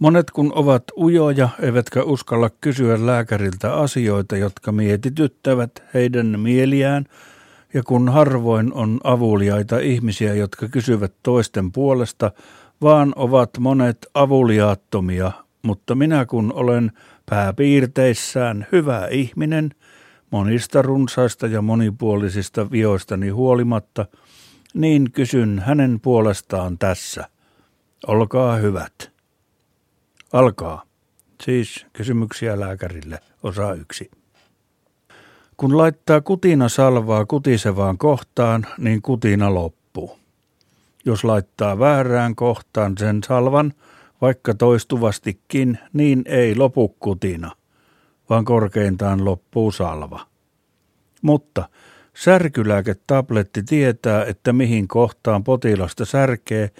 Monet kun ovat ujoja, eivätkä uskalla kysyä lääkäriltä asioita, jotka mietityttävät heidän mieliään, ja kun harvoin on avuliaita ihmisiä, jotka kysyvät toisten puolesta, vaan ovat monet avuliaattomia, mutta minä kun olen pääpiirteissään hyvä ihminen, monista runsaista ja monipuolisista vioistani huolimatta, niin kysyn hänen puolestaan tässä. Olkaa hyvät. Alkaa. Siis kysymyksiä lääkärille, osa yksi. Kun laittaa kutina salvaa kutisevaan kohtaan, niin kutina loppuu. Jos laittaa väärään kohtaan sen salvan, vaikka toistuvastikin, niin ei lopu kutina, vaan korkeintaan loppuu salva. Mutta särkylääketabletti tietää, että mihin kohtaan potilasta särkee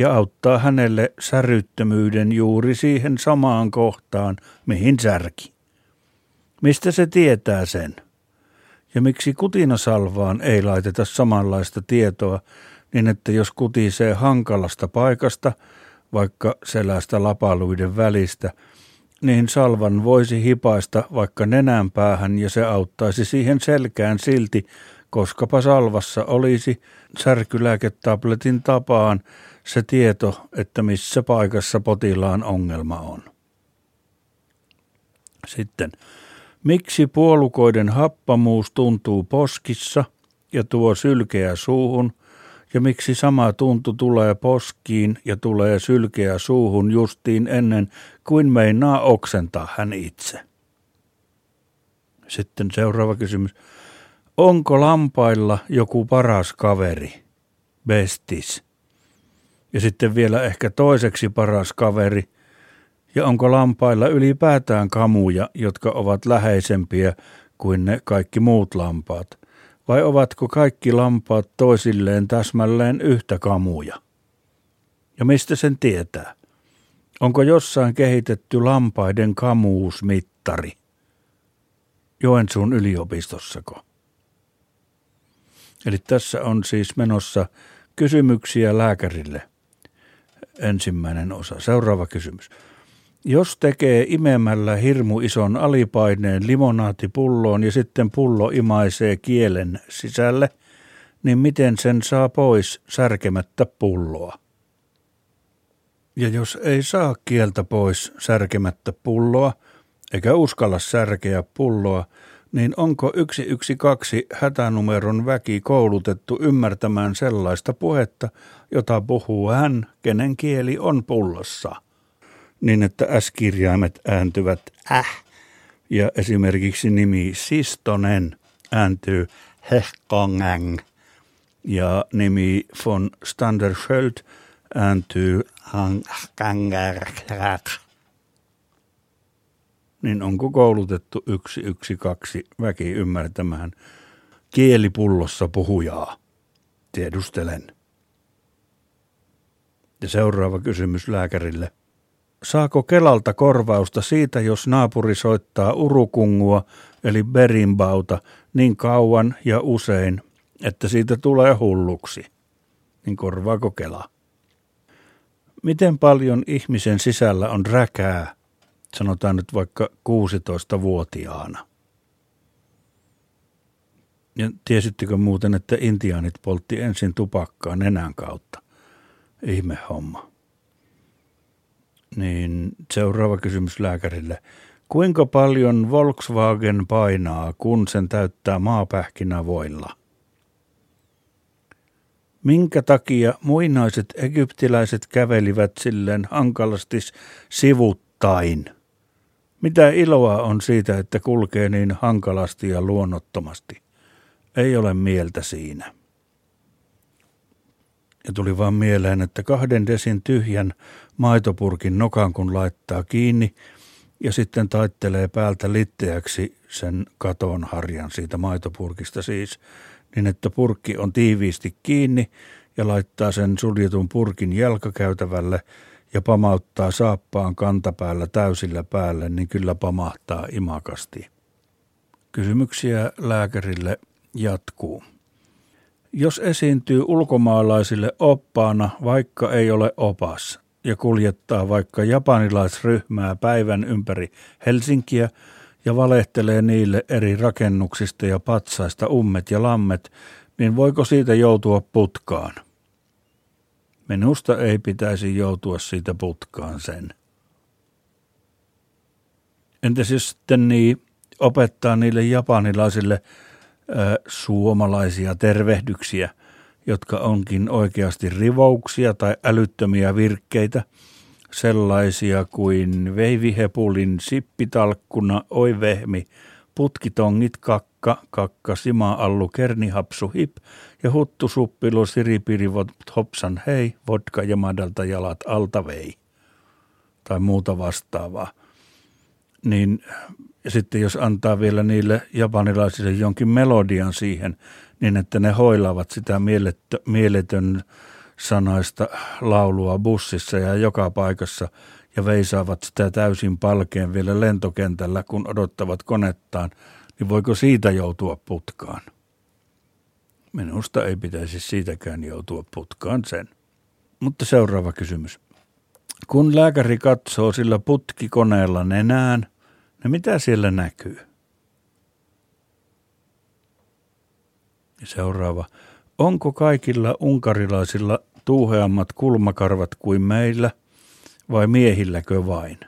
ja auttaa hänelle säryttömyyden juuri siihen samaan kohtaan, mihin särki. Mistä se tietää sen? Ja miksi kutinasalvaan ei laiteta samanlaista tietoa, niin että jos kutisee hankalasta paikasta, vaikka selästä lapaluiden välistä, niin salvan voisi hipaista vaikka nenän päähän ja se auttaisi siihen selkään silti, koskapa salvassa olisi särkylääketabletin tapaan se tieto, että missä paikassa potilaan ongelma on. Sitten, miksi puolukoiden happamuus tuntuu poskissa ja tuo sylkeä suuhun, ja miksi sama tuntu tulee poskiin ja tulee sylkeä suuhun justiin ennen kuin meinaa oksentaa hän itse. Sitten seuraava kysymys. Onko lampailla joku paras kaveri? Bestis. Ja sitten vielä ehkä toiseksi paras kaveri. Ja onko lampailla ylipäätään kamuja, jotka ovat läheisempiä kuin ne kaikki muut lampaat? Vai ovatko kaikki lampaat toisilleen täsmälleen yhtä kamuja? Ja mistä sen tietää? Onko jossain kehitetty lampaiden kamuusmittari? Joensuun yliopistossako? Eli tässä on siis menossa kysymyksiä lääkärille. Ensimmäinen osa. Seuraava kysymys. Jos tekee imemällä hirmu ison alipaineen limonaatipulloon ja sitten pullo imaisee kielen sisälle, niin miten sen saa pois särkemättä pulloa? Ja jos ei saa kieltä pois särkemättä pulloa, eikä uskalla särkeä pulloa, niin onko 112 hätänumeron väki koulutettu ymmärtämään sellaista puhetta, jota puhuu hän, kenen kieli on pullossa? Niin, että S-kirjaimet ääntyvät äh, ja esimerkiksi nimi Sistonen ääntyy hehkongang ja nimi von Standersköld ääntyy hangkangerkrak niin onko koulutettu yksi, yksi, kaksi väki ymmärtämään kielipullossa puhujaa? Tiedustelen. Ja seuraava kysymys lääkärille. Saako Kelalta korvausta siitä, jos naapuri soittaa urukungua eli berimbauta niin kauan ja usein, että siitä tulee hulluksi? Niin korvaako Kela? Miten paljon ihmisen sisällä on räkää, sanotaan nyt vaikka 16-vuotiaana. Ja tiesittekö muuten, että intiaanit poltti ensin tupakkaa nenän kautta? Ihme homma. Niin seuraava kysymys lääkärille. Kuinka paljon Volkswagen painaa, kun sen täyttää maapähkinävoilla? Minkä takia muinaiset egyptiläiset kävelivät silleen hankalasti sivuttain – mitä iloa on siitä, että kulkee niin hankalasti ja luonnottomasti? Ei ole mieltä siinä. Ja tuli vaan mieleen, että kahden desin tyhjän maitopurkin nokan kun laittaa kiinni ja sitten taittelee päältä litteäksi sen katon harjan siitä maitopurkista siis, niin että purkki on tiiviisti kiinni ja laittaa sen suljetun purkin jalkakäytävälle – ja pamauttaa saappaan kantapäällä täysillä päälle, niin kyllä pamahtaa imakasti. Kysymyksiä lääkärille jatkuu. Jos esiintyy ulkomaalaisille oppaana, vaikka ei ole opas, ja kuljettaa vaikka japanilaisryhmää päivän ympäri Helsinkiä ja valehtelee niille eri rakennuksista ja patsaista ummet ja lammet, niin voiko siitä joutua putkaan? Minusta ei pitäisi joutua siitä putkaan sen. Entäs jos sitten niin opettaa niille japanilaisille ö, suomalaisia tervehdyksiä, jotka onkin oikeasti rivouksia tai älyttömiä virkkeitä, sellaisia kuin veivihepulin sippitalkkuna, oi vehmi, putkitongit kakka, kakka, sima allu, kernihapsu hip ja huttu suppilu, siripirivot hopsan hei, vodka ja madalta jalat alta vei. Tai muuta vastaavaa. Niin ja sitten jos antaa vielä niille japanilaisille jonkin melodian siihen, niin että ne hoilavat sitä mieletön sanaista laulua bussissa ja joka paikassa ja veisaavat sitä täysin palkeen vielä lentokentällä, kun odottavat konettaan, niin voiko siitä joutua putkaan? Minusta ei pitäisi siitäkään joutua putkaan sen. Mutta seuraava kysymys. Kun lääkäri katsoo sillä putkikoneella nenään – No mitä siellä näkyy? Seuraava. Onko kaikilla unkarilaisilla tuuheammat kulmakarvat kuin meillä vai miehilläkö vain?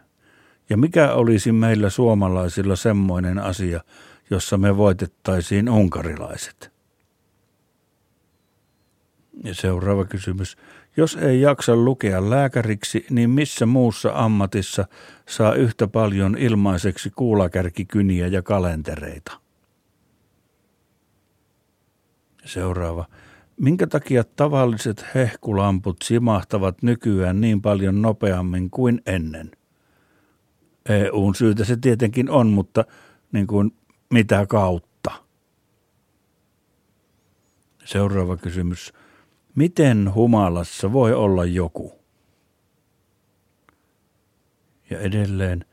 Ja mikä olisi meillä suomalaisilla semmoinen asia, jossa me voitettaisiin unkarilaiset? Ja seuraava kysymys. Jos ei jaksa lukea lääkäriksi, niin missä muussa ammatissa saa yhtä paljon ilmaiseksi kuulakärkikyniä ja kalentereita? Seuraava. Minkä takia tavalliset hehkulamput simahtavat nykyään niin paljon nopeammin kuin ennen? EUn syytä se tietenkin on, mutta niin kuin mitä kautta? Seuraava kysymys. Miten humalassa voi olla joku? Ja edelleen,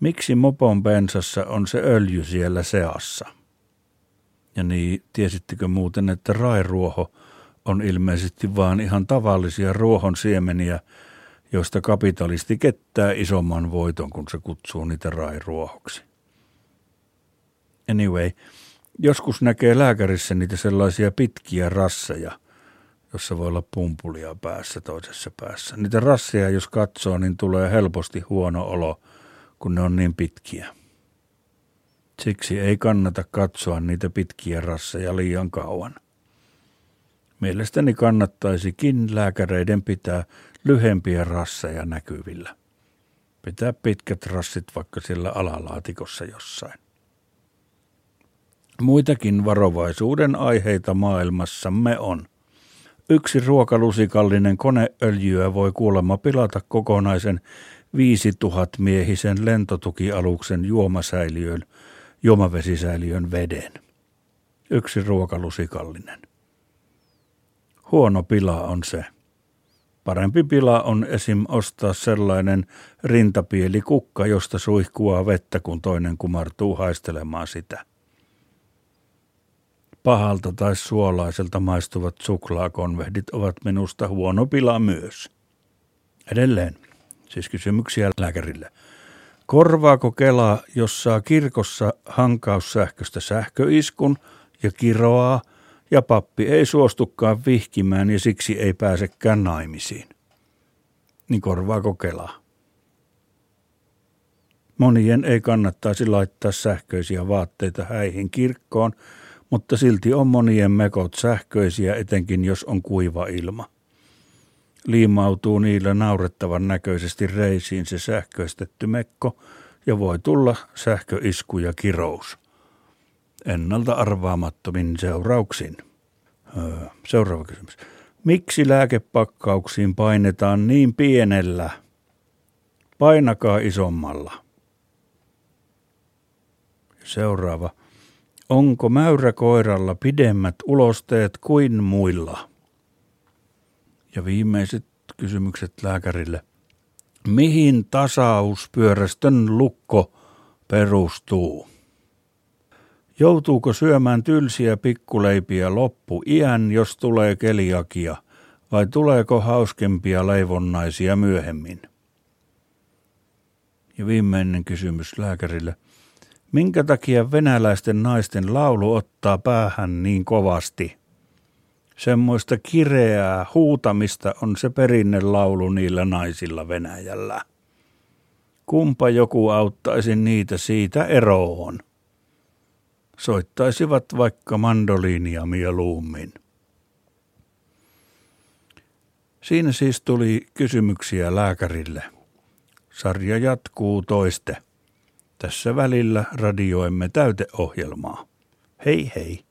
miksi mopon bensassa on se öljy siellä seassa? Ja niin, tiesittekö muuten, että rairuoho on ilmeisesti vaan ihan tavallisia ruohon siemeniä, joista kapitalisti kettää isomman voiton, kun se kutsuu niitä rairuohoksi. Anyway, joskus näkee lääkärissä niitä sellaisia pitkiä rasseja – jossa voi olla pumpulia päässä toisessa päässä. Niitä rasseja, jos katsoo, niin tulee helposti huono olo, kun ne on niin pitkiä. Siksi ei kannata katsoa niitä pitkiä rasseja liian kauan. Mielestäni kannattaisikin lääkäreiden pitää lyhempiä rasseja näkyvillä. Pitää pitkät rassit vaikka siellä alalaatikossa jossain. Muitakin varovaisuuden aiheita maailmassamme on – Yksi ruokalusikallinen koneöljyä voi kuulemma pilata kokonaisen 5000 miehisen lentotukialuksen juomasäiliön, juomavesisäiliön veden. Yksi ruokalusikallinen. Huono pila on se. Parempi pila on esim. ostaa sellainen rintapieli kukka, josta suihkuaa vettä, kun toinen kumartuu haistelemaan sitä pahalta tai suolaiselta maistuvat suklaakonvehdit ovat minusta huono pila myös. Edelleen, siis kysymyksiä lääkärille. Korvaako Kela, jos saa kirkossa hankaussähköstä sähköiskun ja kiroaa, ja pappi ei suostukaan vihkimään ja siksi ei pääsekään naimisiin? Niin korvaako Kela? Monien ei kannattaisi laittaa sähköisiä vaatteita häihin kirkkoon, mutta silti on monien mekot sähköisiä, etenkin jos on kuiva ilma. Liimautuu niillä naurettavan näköisesti reisiin se sähköistetty mekko ja voi tulla sähköisku ja kirous. Ennalta arvaamattomin seurauksin. Öö, seuraava kysymys. Miksi lääkepakkauksiin painetaan niin pienellä? Painakaa isommalla. Seuraava. Onko mäyräkoiralla pidemmät ulosteet kuin muilla? Ja viimeiset kysymykset lääkärille. Mihin tasauspyörästön lukko perustuu? Joutuuko syömään tylsiä pikkuleipiä loppu iän, jos tulee keliakia, vai tuleeko hauskempia leivonnaisia myöhemmin? Ja viimeinen kysymys lääkärille. Minkä takia venäläisten naisten laulu ottaa päähän niin kovasti? Semmoista kireää huutamista on se perinnelaulu niillä naisilla Venäjällä. Kumpa joku auttaisi niitä siitä eroon? Soittaisivat vaikka mandoliinia mieluummin. Siinä siis tuli kysymyksiä lääkärille. Sarja jatkuu toiste. Tässä välillä radioimme täyteohjelmaa. Hei hei!